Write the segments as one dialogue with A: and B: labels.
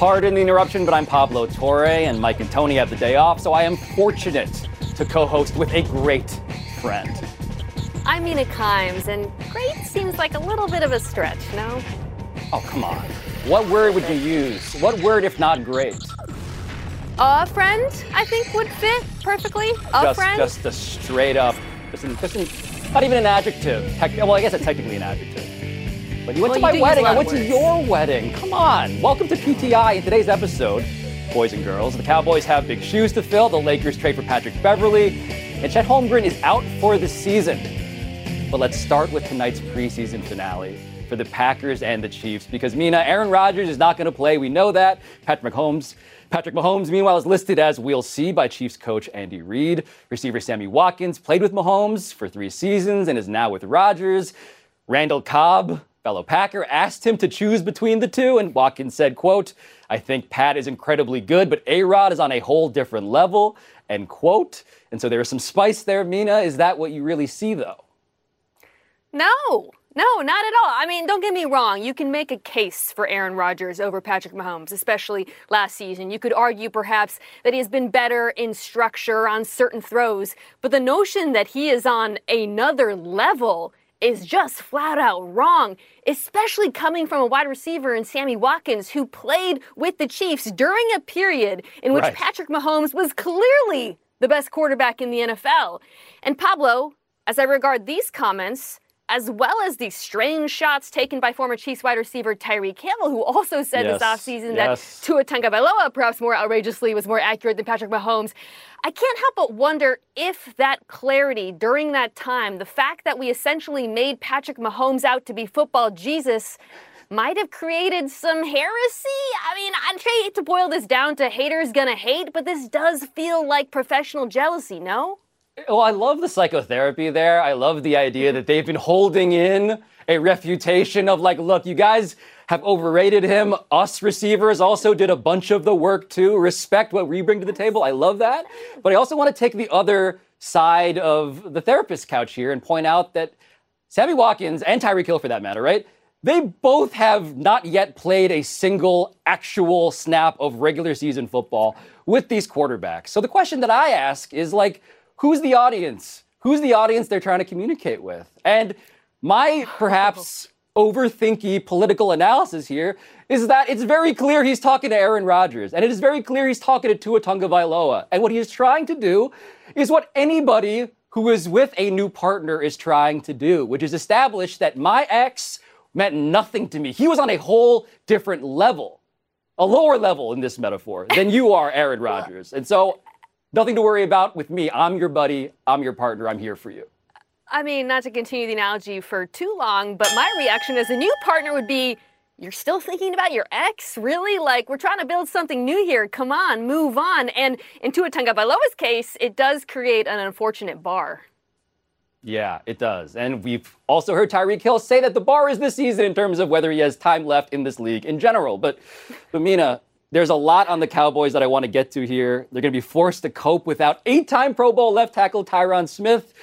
A: Pardon the interruption, but I'm Pablo Torre, and Mike and Tony have the day off, so I am fortunate to co host with a great friend.
B: I'm Mina Kimes, and great seems like a little bit of a stretch, no?
A: Oh, come on. What word would you use? What word, if not great?
B: A friend, I think, would fit perfectly. A
A: just,
B: friend.
A: Just a straight up, just, an, just an, not even an adjective. Well, I guess it's technically an adjective. But you went
B: Well,
A: to my wedding. I went to your wedding. Come on. Welcome to PTI. In today's episode, boys and girls, the Cowboys have big shoes to fill. The Lakers trade for Patrick Beverley, and Chet Holmgren is out for the season. But let's start with tonight's preseason finale for the Packers and the Chiefs because Mina, Aaron Rodgers is not going to play. We know that. Patrick Mahomes. Patrick Mahomes, meanwhile, is listed as we'll see by Chiefs coach Andy Reid. Receiver Sammy Watkins played with Mahomes for three seasons and is now with Rodgers. Randall Cobb, fellow Packer, asked him to choose between the two, and Watkins said, quote, I think Pat is incredibly good, but A-Rod is on a whole different level, end quote. And so there is some spice there, Mina. Is that what you really see, though?
B: No, no, not at all. I mean, don't get me wrong. You can make a case for Aaron Rodgers over Patrick Mahomes, especially last season. You could argue perhaps that he has been better in structure on certain throws, but the notion that he is on another level is just flat out wrong, especially coming from a wide receiver in Sammy Watkins who played with the Chiefs during a period in which
A: Right.
B: Patrick Mahomes was clearly the best quarterback in the NFL. And Pablo, as I regard these comments, as well as the strange shots taken by former Chiefs wide receiver Tyreek Hill, who also said
A: Yes,
B: this offseason
A: yes.
B: that Tua Tagovailoa, perhaps more outrageously, was more accurate than Patrick Mahomes. I can't help but wonder if that clarity during that time, the fact that we essentially made Patrick Mahomes out to be football Jesus, might have created some heresy. I mean, I hate to boil this down to haters gonna hate, but this does feel like professional jealousy, no?
A: Well, I love the psychotherapy there. I love the idea that they've been holding in a refutation of like, look, you guys have overrated him. Us receivers also did a bunch of the work too. Respect what we bring to the table. I love that. But I also want to take the other side of the therapist couch here and point out that Sammy Watkins and Tyreek Hill, for that matter, right? They both have not yet played a single actual snap of regular season football with these quarterbacks. So the question that I ask is like, who's the audience? Who's the audience they're trying to communicate with? And my perhaps overthinky political analysis here is that it's very clear he's talking to Aaron Rodgers, and it is very clear he's talking to Tua Tagovailoa. And what he is trying to do is what anybody who is with a new partner is trying to do, which is establish that my ex meant nothing to me. He was on a whole different level, a lower level in this metaphor than you are, Aaron Rodgers. And so, nothing to worry about with me. I'm your buddy. I'm your partner. I'm here for you.
B: I mean, not to continue the analogy for too long, but my reaction as a new partner would be, you're still thinking about your ex? Really? Like, we're trying to build something new here. Come on, move on. And in Tua Tagovailoa's case, it does create an unfortunate bar.
A: Yeah, it does. And we've also heard Tyreek Hill say that the bar is this season in terms of whether he has time left in this league in general. But, but Mina, there's a lot on the Cowboys that I want to get to here. They're going to be forced to cope without eight time Pro Bowl left tackle Tyron Smith.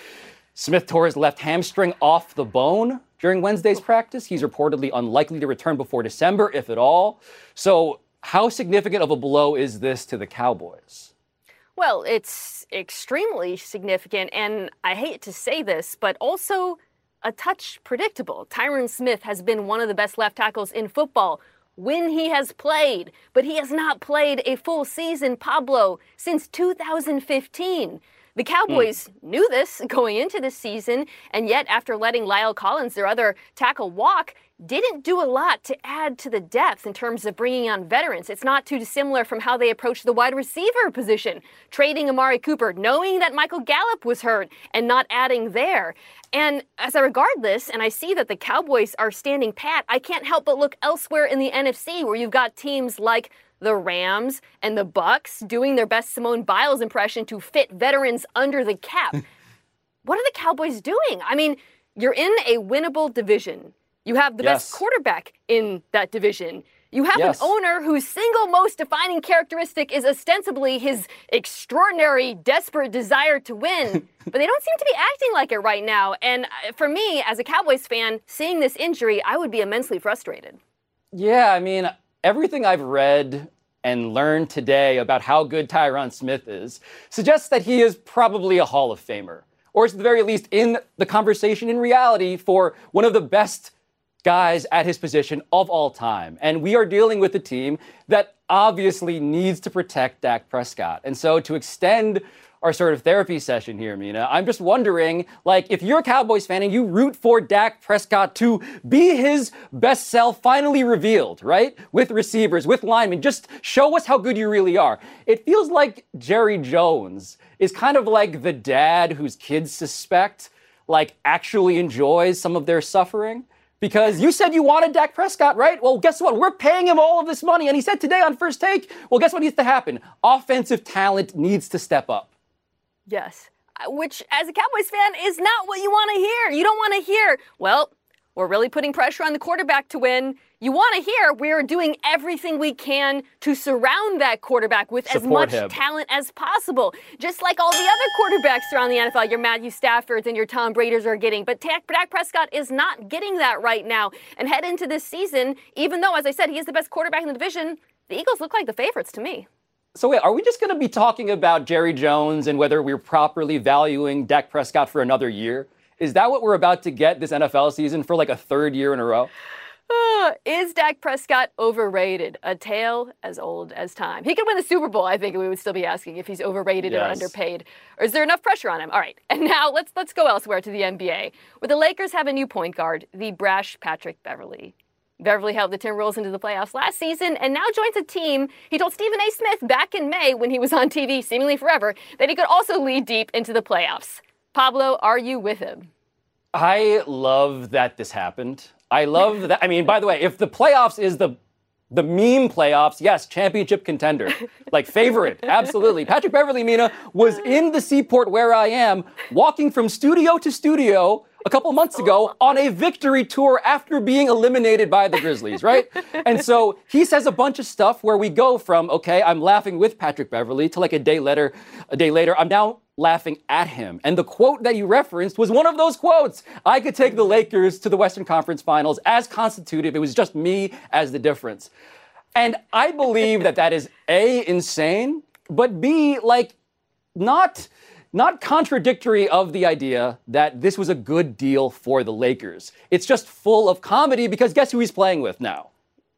A: Smith tore his left hamstring off the bone during Wednesday's practice. He's reportedly unlikely to return before December, if at all. So, how significant of a blow is this to the Cowboys?
B: Well, it's extremely significant, and I hate to say this, but also a touch predictable. Tyron Smith has been one of the best left tackles in football when he has played, but he has not played a full season, Pablo, since 2015. The Cowboys knew this going into the season, and yet after letting La'el Collins, their other tackle, walk, didn't do a lot to add to the depth in terms of bringing on veterans. It's not too dissimilar from how they approached the wide receiver position, trading Amari Cooper, knowing that Michael Gallup was hurt and not adding there. And as I regard this and I see that the Cowboys are standing pat, I can't help but look elsewhere in the NFC where you've got teams like the Rams and the Bucs doing their best Simone Biles impression to fit veterans under the cap. what are the Cowboys doing? I mean, you're in a winnable division. You have the yes. best quarterback in that division. You have yes. an owner whose single most defining characteristic is ostensibly his extraordinary, desperate desire to win. but they don't seem to be acting like it right now. And uh, for me, as a Cowboys fan, seeing this injury, I would be immensely frustrated.
A: Yeah, I mean, everything I've read and learned today about how good Tyron Smith is suggests that he is probably a Hall of Famer, or at the very least in the conversation in reality for one of the best guys at his position of all time. And we are dealing with a team that obviously needs to protect Dak Prescott. And so to extend our sort of therapy session here, Mina. I'm just wondering, like, if you're a Cowboys fan and you root for Dak Prescott to be his best self finally revealed, right? With receivers, with linemen, just show us how good you really are. It feels like Jerry Jones is kind of like the dad whose kids suspect, like, actually enjoys some of their suffering because you said you wanted Dak Prescott, right? Well, guess what? We're paying him all of this money. And he said today on First Take, well, guess what needs to happen? Offensive talent needs to step up.
B: Yes. Uh, which, as a Cowboys fan, is not what you want to hear. You don't want to hear, well, we're really putting pressure on the quarterback to win. You want to hear we're doing everything we can to surround that quarterback with Support as much him. talent as possible, just like all the other quarterbacks around the NFL. Your Matthew Staffords and your Tom Brady's are getting, but Dak Prescott is not getting that right now. And head into this season, even though, as I said, he is the best quarterback in the division, the Eagles look like the favorites to me.
A: So wait, are we just going to be talking about Jerry Jones and whether we're properly valuing Dak Prescott for another year? Is that what we're about to get this NFL season for like a third year in a row?
B: Uh, is Dak Prescott overrated? A tale as old as time. He could win the Super Bowl. I think we would still be asking if he's overrated yes. or underpaid, or is there enough pressure on him? All right, and now let's let's go elsewhere to the NBA, where the Lakers have a new point guard, the brash Patrick Beverley. Beverley helped the Timberwolves into the playoffs last season and now joins a team. He told Stephen A. Smith back in May when he was on TV, seemingly forever, that he could also lead deep into the playoffs. Pablo, are you with him?
A: I love that this happened. I love that. I mean, by the way, if the playoffs is the the meme playoffs, yes, championship contender, like favorite, absolutely. Patrick Beverley Mina was in the seaport where I am, walking from studio to studio a couple months ago on a victory tour after being eliminated by the Grizzlies, right? and so he says a bunch of stuff where we go from, okay, I'm laughing with Patrick Beverley to like a day later, a day later, I'm now laughing at him. And the quote that you referenced was one of those quotes. I could take the Lakers to the Western Conference Finals as constituted. It was just me as the difference. And I believe that that is A, insane, but B, like, not not contradictory of the idea that this was a good deal for the Lakers. It's just full of comedy because guess who he's playing with now?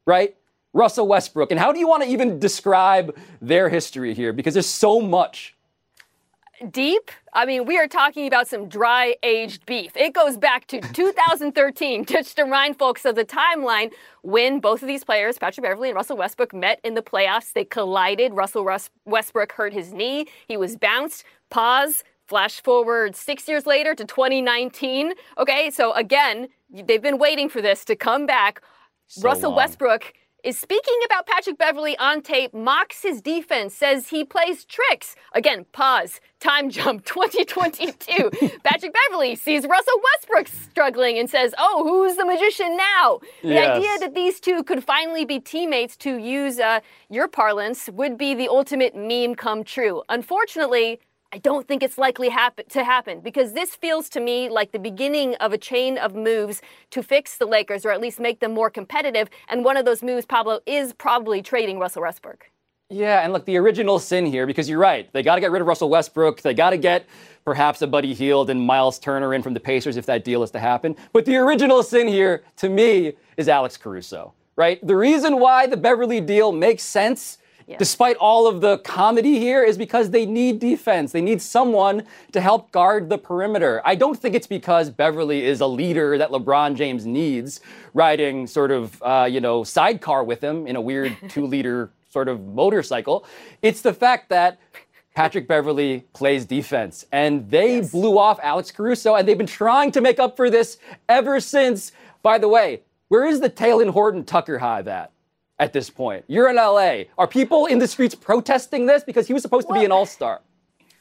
A: Right? Russell Westbrook. And how do you want to even describe their history here? Because there's so much
B: deep. I mean, we are talking about some dry aged beef. It goes back to 2013, just to remind folks of the timeline when both of these players, Patrick Beverley and Russell Westbrook, met in the playoffs. They collided. Russell Westbrook hurt his knee. He was bounced. Pause. Flash forward six years later to 2019. Okay, so again, they've been waiting for this to come back. So Russell long. Westbrook is speaking about Patrick Beverley on tape, mocks his defense, says he plays tricks. Again, pause, time jump 2022. Patrick Beverley sees Russell Westbrook struggling and says, Oh, who's the magician now? The yes. idea that these two could finally be teammates, to use uh, your parlance, would be the ultimate meme come true. Unfortunately, I don't think it's likely to happen because this feels to me like the beginning of a chain of moves to fix the Lakers or at least make them more competitive. And one of those moves, Pablo, is probably trading Russell Westbrook.
A: Yeah, and look, the original sin here, because you're right, they got to get rid of Russell Westbrook. They got to get perhaps a Buddy Hield and Myles Turner in from the Pacers if that deal is to happen. But the original sin here, to me, is Alex Caruso, right? The reason why the Beverley deal makes sense despite all of the comedy here, is because they need defense. They need someone to help guard the perimeter. I don't think it's because Beverley is a leader that LeBron James needs, riding sort of, uh, you know, sidecar with him in a weird two liter sort of motorcycle. It's the fact that Patrick Beverley plays defense. And they yes. blew off Alex Caruso, and they've been trying to make up for this ever since. By the way, where is the Talen Horton Tucker Hive at? At this point, you're in LA. Are people in the streets protesting this because he was supposed to be an all star?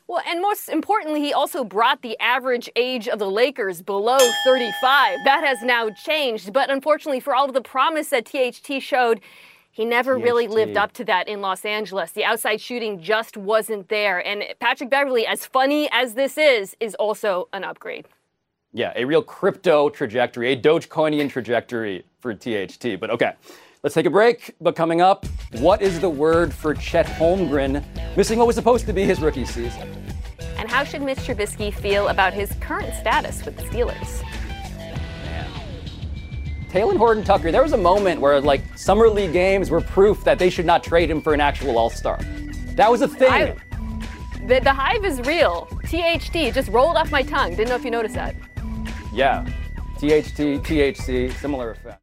B: Well, and most importantly, he also brought the average age of the Lakers below 35. That has now changed. But unfortunately, for all of the promise that THT showed, he never THT. really lived up to that in Los Angeles. The outside shooting just wasn't there. And Patrick Beverley, as funny as this is, is also an upgrade.
A: Yeah, a real crypto trajectory, a Dogecoinian trajectory for THT. But okay, let's take a break. But coming up, what is the word for Chet Holmgren missing what was supposed to be his rookie season?
B: And how should Mitch Trubisky feel about his current status with the Steelers?
A: Talen Horton Tucker, there was a moment where like summer league games were proof that they should not trade him for an actual All Star. That was a thing. I,
B: the, the hive is real. THD just rolled off my tongue. Didn't know if you noticed that.
A: Yeah. THT, THC, similar effect.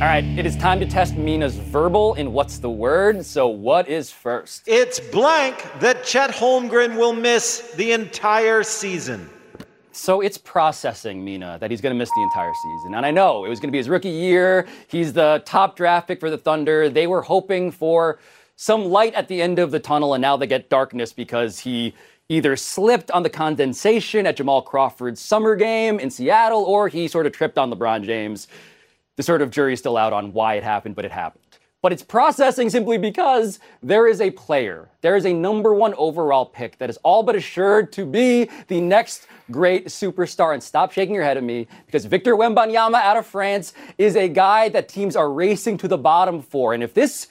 A: All right, it is time to test Mina's verbal in What's the Word. So, what is first?
C: It's blank that Chet Holmgren will miss the entire season.
A: So it's processing, Mina, that he's going to miss the entire season. And I know it was going to be his rookie year. He's the top draft pick for the Thunder. They were hoping for some light at the end of the tunnel, and now they get darkness because he either slipped on the condensation at Jamal Crawford's summer game in Seattle, or he sort of tripped on LeBron James the sort of jury's still out on why it happened, but it happened. But it's processing simply because there is a player, there is a number one overall pick that is all but assured to be the next great superstar. And stop shaking your head at me because Victor Wembanyama out of France is a guy that teams are racing to the bottom for. And if this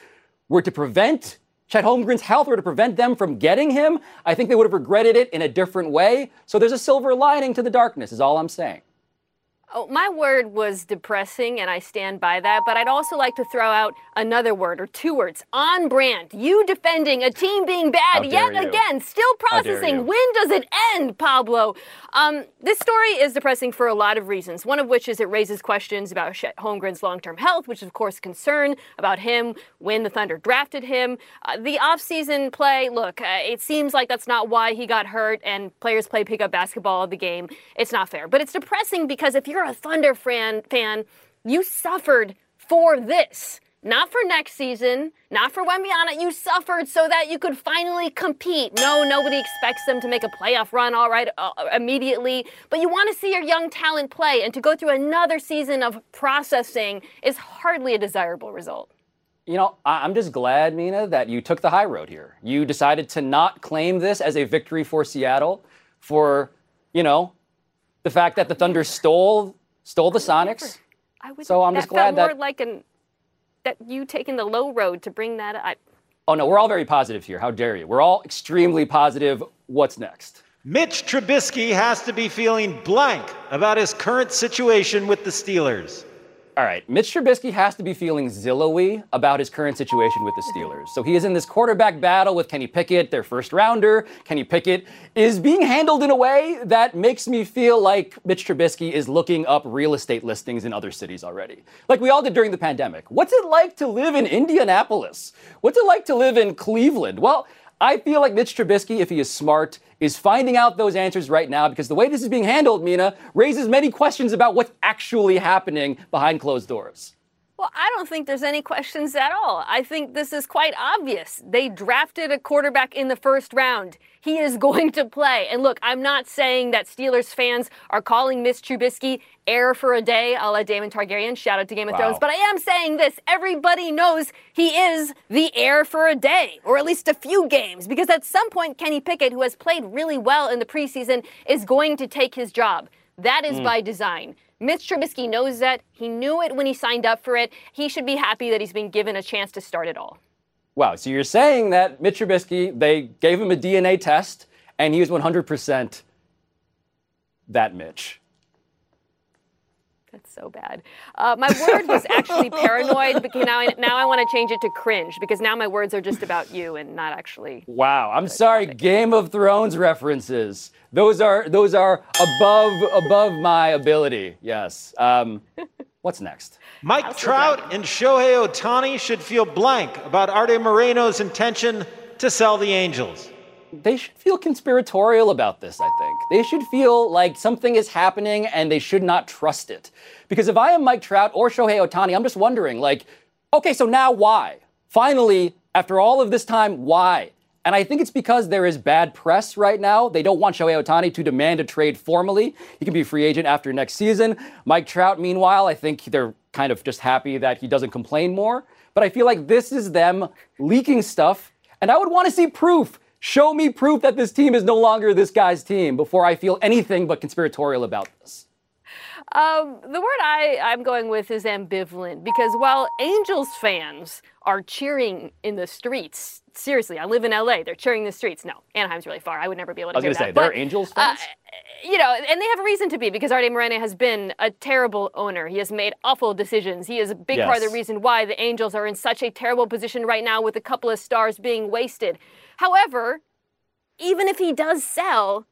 A: were to prevent Chet Holmgren's health were to prevent them from getting him, I think they would have regretted it in a different way. So there's a silver lining to the darkness, is all I'm saying.
B: Oh, my word was depressing, and I stand by that. But I'd also like to throw out another word or two words on brand. You defending a team being bad yet you. again, still processing. When does it end, Pablo? Um, this story is depressing for a lot of reasons. One of which is it raises questions about Holmgren's long-term health, which is of course concern about him when the Thunder drafted him. Uh, the offseason play, look, uh, it seems like that's not why he got hurt, and players play pickup basketball of the game. It's not fair, but it's depressing because if you're you're a Thunder fan, fan, you suffered for this. Not for next season, not for Wembanyama. You suffered so that you could finally compete. No, nobody expects them to make a playoff run, all right, uh, immediately. But you want to see your young talent play, and to go through another season of processing is hardly a desirable result.
A: You know, I'm just glad, Mina, that you took the high road here. You decided to not claim this as a victory for Seattle, for, you know, the fact that the Thunder stole stole the Sonics.
B: I would,
A: so I'm just glad
B: felt
A: that
B: more like an that you taking the low road to bring that up.
A: Oh no, we're all very positive here. How dare you? We're all extremely positive. What's next?
C: Mitch Trubisky has to be feeling blank about his current situation with the Steelers.
A: All right, Mitch Trubisky has to be feeling zillowy about his current situation with the Steelers. So he is in this quarterback battle with Kenny Pickett, their first rounder. Kenny Pickett is being handled in a way that makes me feel like Mitch Trubisky is looking up real estate listings in other cities already. Like we all did during the pandemic. What's it like to live in Indianapolis? What's it like to live in Cleveland? Well, I feel like Mitch Trubisky, if he is smart, is finding out those answers right now because the way this is being handled, Mina, raises many questions about what's actually happening behind closed doors.
B: Well, I don't think there's any questions at all. I think this is quite obvious. They drafted a quarterback in the first round. He is going to play. And look, I'm not saying that Steelers fans are calling Mitch Trubisky heir for a day, a la Daemon Targaryen. Shout out to Game of wow. Thrones. But I am saying this. Everybody knows he is the heir for a day, or at least a few games, because at some point, Kenny Pickett, who has played really well in the preseason, is going to take his job. That is mm. by design. Mitch Trubisky knows that. He knew it when he signed up for it. He should be happy that he's been given a chance to start it all.
A: Wow. So you're saying that Mitch Trubisky, they gave him a DNA test and he was 100% that Mitch.
B: That's so bad. Uh, my word was actually paranoid, but now I, now I want to change it to cringe because now my words are just about you and not actually.
A: Wow, I'm sorry. Topic. Game of Thrones references. Those are those are above above my ability. Yes. Um, what's next?
C: Mike Trout and Shohei Ohtani should feel blank about Arte Moreno's intention to sell the Angels
A: they should feel conspiratorial about this, I think. They should feel like something is happening and they should not trust it. Because if I am Mike Trout or Shohei Ohtani, I'm just wondering, like, okay, so now why? Finally, after all of this time, why? And I think it's because there is bad press right now. They don't want Shohei Ohtani to demand a trade formally. He can be a free agent after next season. Mike Trout, meanwhile, I think they're kind of just happy that he doesn't complain more. But I feel like this is them leaking stuff. And I would want to see proof Show me proof that this team is no longer this guy's team before I feel anything but conspiratorial about this.
B: Um, the word I, I'm going with is ambivalent because while Angels fans are cheering in the streets, seriously, I live in LA, they're cheering the streets. No, Anaheim's really far. I would never be able to
A: I was
B: going
A: to say, they're Angels uh, fans?
B: Uh, you know, and they have a reason to be because Arte Moreno has been a terrible owner. He has made awful decisions. He is a big yes. part of the reason why the Angels are in such a terrible position right now with a couple of stars being wasted. However, even if he does sell,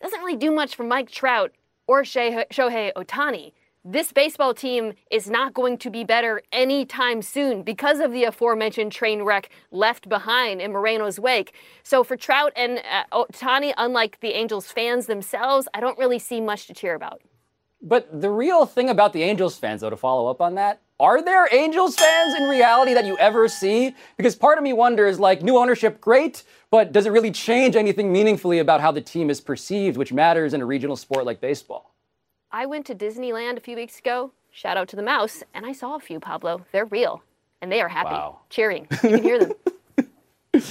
B: doesn't really do much for Mike Trout or Shohei Ohtani. This baseball team is not going to be better anytime soon because of the aforementioned train wreck left behind in Moreno's wake. So for Trout and uh, Ohtani, unlike the Angels fans themselves, I don't really see much to cheer about.
A: But the real thing about the Angels fans, though, to follow up on that, are there Angels fans in reality that you ever see? Because part of me wonders, like, new ownership, great, but does it really change anything meaningfully about how the team is perceived, which matters in a regional sport like baseball?
B: I went to Disneyland a few weeks ago. Shout out to the mouse, and I saw a few, Pablo. They're real, and they are happy, wow. cheering. You can hear them.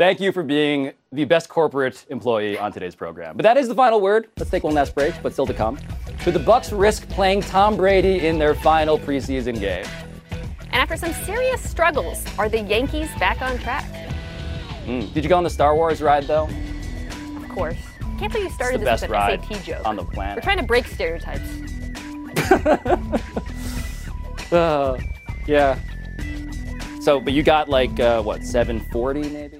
A: Thank you for being the best corporate employee on today's program. But that is the final word. Let's take one last break, but still to come. Should the Bucs risk playing Tom Brady in their final preseason game?
B: And after some serious struggles, are the Yankees back on track?
A: Mm. Did you go on the Star Wars ride though?
B: Of course. Can't believe you started this with an SAT joke.
A: On the planet.
B: We're trying to break stereotypes.
A: uh, yeah. So, but you got like uh, what, 740 maybe?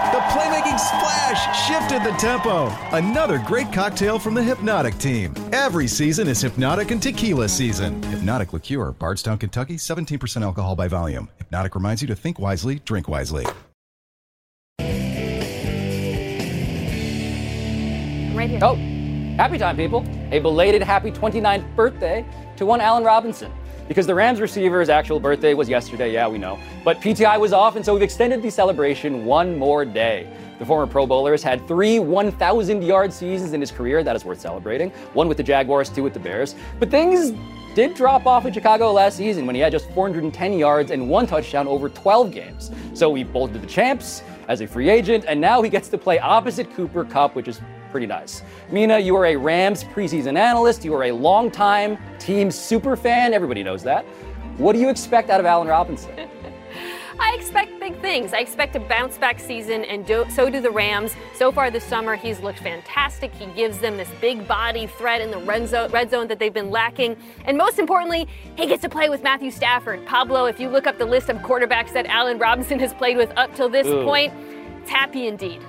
D: The playmaking splash shifted the tempo. Another great cocktail from the Hpnotiq team. Every season is Hpnotiq and Tequila season. Hpnotiq Liqueur, Bardstown, Kentucky, 17% alcohol by volume. Hpnotiq reminds you to think wisely, drink wisely.
B: Right here.
A: Oh, happy time, people. A belated happy 29th birthday to one Allen Robinson. Because the Rams receiver's actual birthday was yesterday, yeah, we know. But PTI was off, and so we've extended the celebration one more day. The former Pro Bowler has had three 1,000 yard seasons in his career. That is worth celebrating. One with the Jaguars, two with the Bears. But things did drop off in Chicago last season when he had just 410 yards and one touchdown over 12 games. So he bolted the champs as a free agent, and now he gets to play opposite Cooper Kupp, which is pretty nice. Mina, you are a Rams preseason analyst. You are a longtime team super fan. Everybody knows that. What do you expect out of Allen Robinson?
B: I expect big things. I expect a bounce back season, and do, so do the Rams. So far this summer, he's looked fantastic. He gives them this big body threat in the red zone, red zone that they've been lacking. And most importantly, he gets to play with Matthew Stafford. Pablo, if you look up the list of quarterbacks that Allen Robinson has played with up till this
A: Ooh.
B: point, it's happy indeed.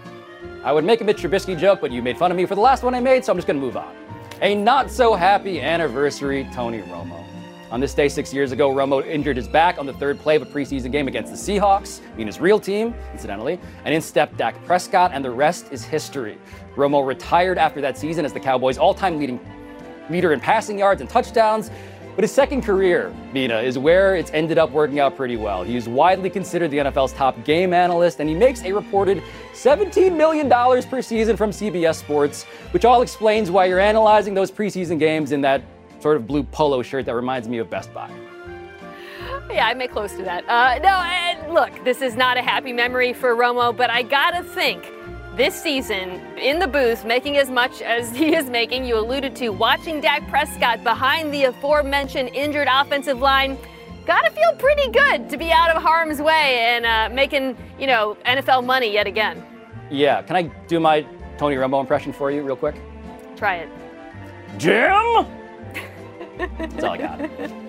A: I would make a Mitch Trubisky joke, but you made fun of me for the last one I made, so I'm just going to move on. A not so happy anniversary, Tony Romo. On this day six years ago, Romo injured his back on the third play of a preseason game against the Seahawks, Mina's real team, incidentally, and in stepped Dak Prescott, and the rest is history. Romo retired after that season as the Cowboys' all-time leading leader in passing yards and touchdowns. But his second career, Mina, is where it's ended up working out pretty well. He is widely considered the NFL's top game analyst, and he makes a reported $17 million per season from CBS Sports, which all explains why you're analyzing those preseason games in that sort of blue polo shirt that reminds me of Best Buy.
B: Yeah, I may close to that. Uh, no, and look, this is not a happy memory for Romo, but I gotta think this season in the booth, making as much as he is making, you alluded to, watching Dak Prescott behind the aforementioned injured offensive line. Gotta feel pretty good to be out of harm's way and uh, making, you know, NFL money yet again.
A: Yeah, can I do my Tony Romo impression for you real quick?
B: Try it.
A: Jim? That's all I got.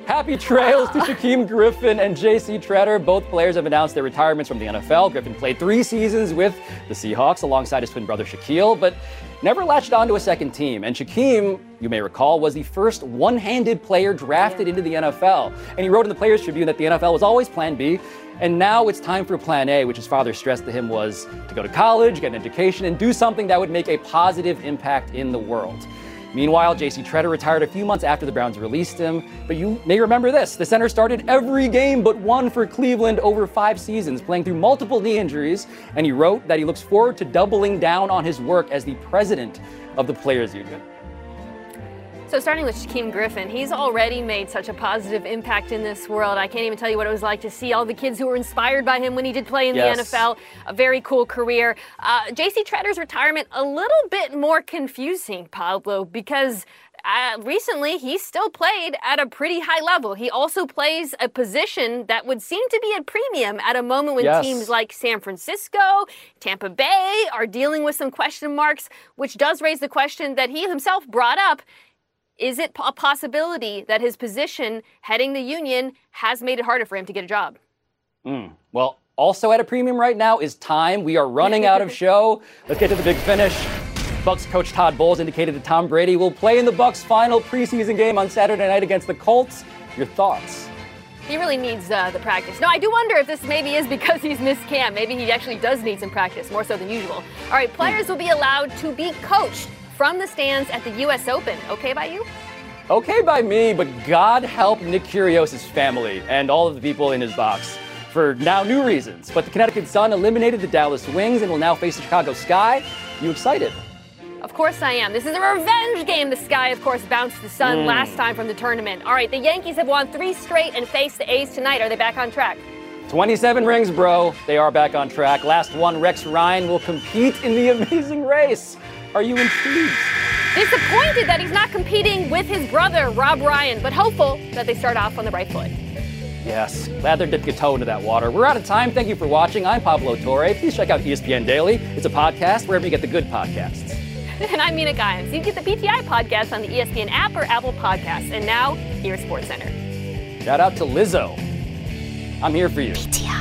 A: Happy trails to Shaquem Griffin and J.C. Tretter. Both players have announced their retirements from the NFL. Griffin played three seasons with the Seahawks alongside his twin brother Shaquill, but never latched onto a second team. And Shaquem, you may recall, was the first one handed player drafted into the NFL. And he wrote in the Players Tribune that the NFL was always plan B. And now it's time for plan A, which his father stressed to him was to go to college, get an education, and do something that would make a positive impact in the world. Meanwhile, JC Tretter retired a few months after the Browns released him. But you may remember this the center started every game but one for Cleveland over five seasons, playing through multiple knee injuries. And he wrote that he looks forward to doubling down on his work as the president of the Players Union.
B: So, starting with Shaquem Griffin, he's already made such a positive impact in this world. I can't even tell you what it was like to see all the kids who were inspired by him when he did play in
A: Yes.
B: the NFL. A very cool career. Uh, JC Tretter's retirement, a little bit more confusing, Pablo, because. Uh, recently, he still played at a pretty high level. He also plays a position that would seem to be at premium at a moment when
A: Yes.
B: teams like San Francisco, Tampa Bay are dealing with some question marks, which does raise the question that he himself brought up is it a possibility that his position heading the union has made it harder for him to get a job?
A: Well, also at a premium right now is time. We are running out of show. Let's get to the big finish. Bucs coach Todd Bowles indicated that Tom Brady will play in the Bucs' final preseason game on Saturday night against the Colts. Your thoughts?
B: He really needs uh, the practice. No, I do wonder if this maybe is because he's missed camp. Maybe he actually does need some practice, more so than usual. All right, players will be allowed to be coached from the stands at the U.S. Open. Okay by you?
A: Okay by me, but God help Nick Kyrgios' family and all of the people in his box for now new reasons. But the Connecticut Sun eliminated the Dallas Wings and will now face the Chicago Sky. You excited?
B: Of course I am. This is a revenge game. The Sky, of course, bounced the Sun hmm. last time from the tournament. All right, the Yankees have won three straight and face the A's tonight. Are they back on track?
A: 27 rings, bro. They are back on track. Last one, Rex Ryan will compete in the amazing race. Are you intrigued?
B: Disappointed that he's not competing with his brother, Rob Ryan, but hopeful that they start off on the right foot.
A: Yes, glad they're dipping a toe into that water. We're out of time. Thank you for watching. I'm Pablo Torre. Please check out ESPN Daily. It's a podcast wherever you get the good podcasts.
B: And I'm Mina Kimes. You get the PTI podcast on the ESPN app or Apple Podcasts. And now, here's SportsCenter.
A: Shout out to Lizzo. I'm here for you.
E: PTI.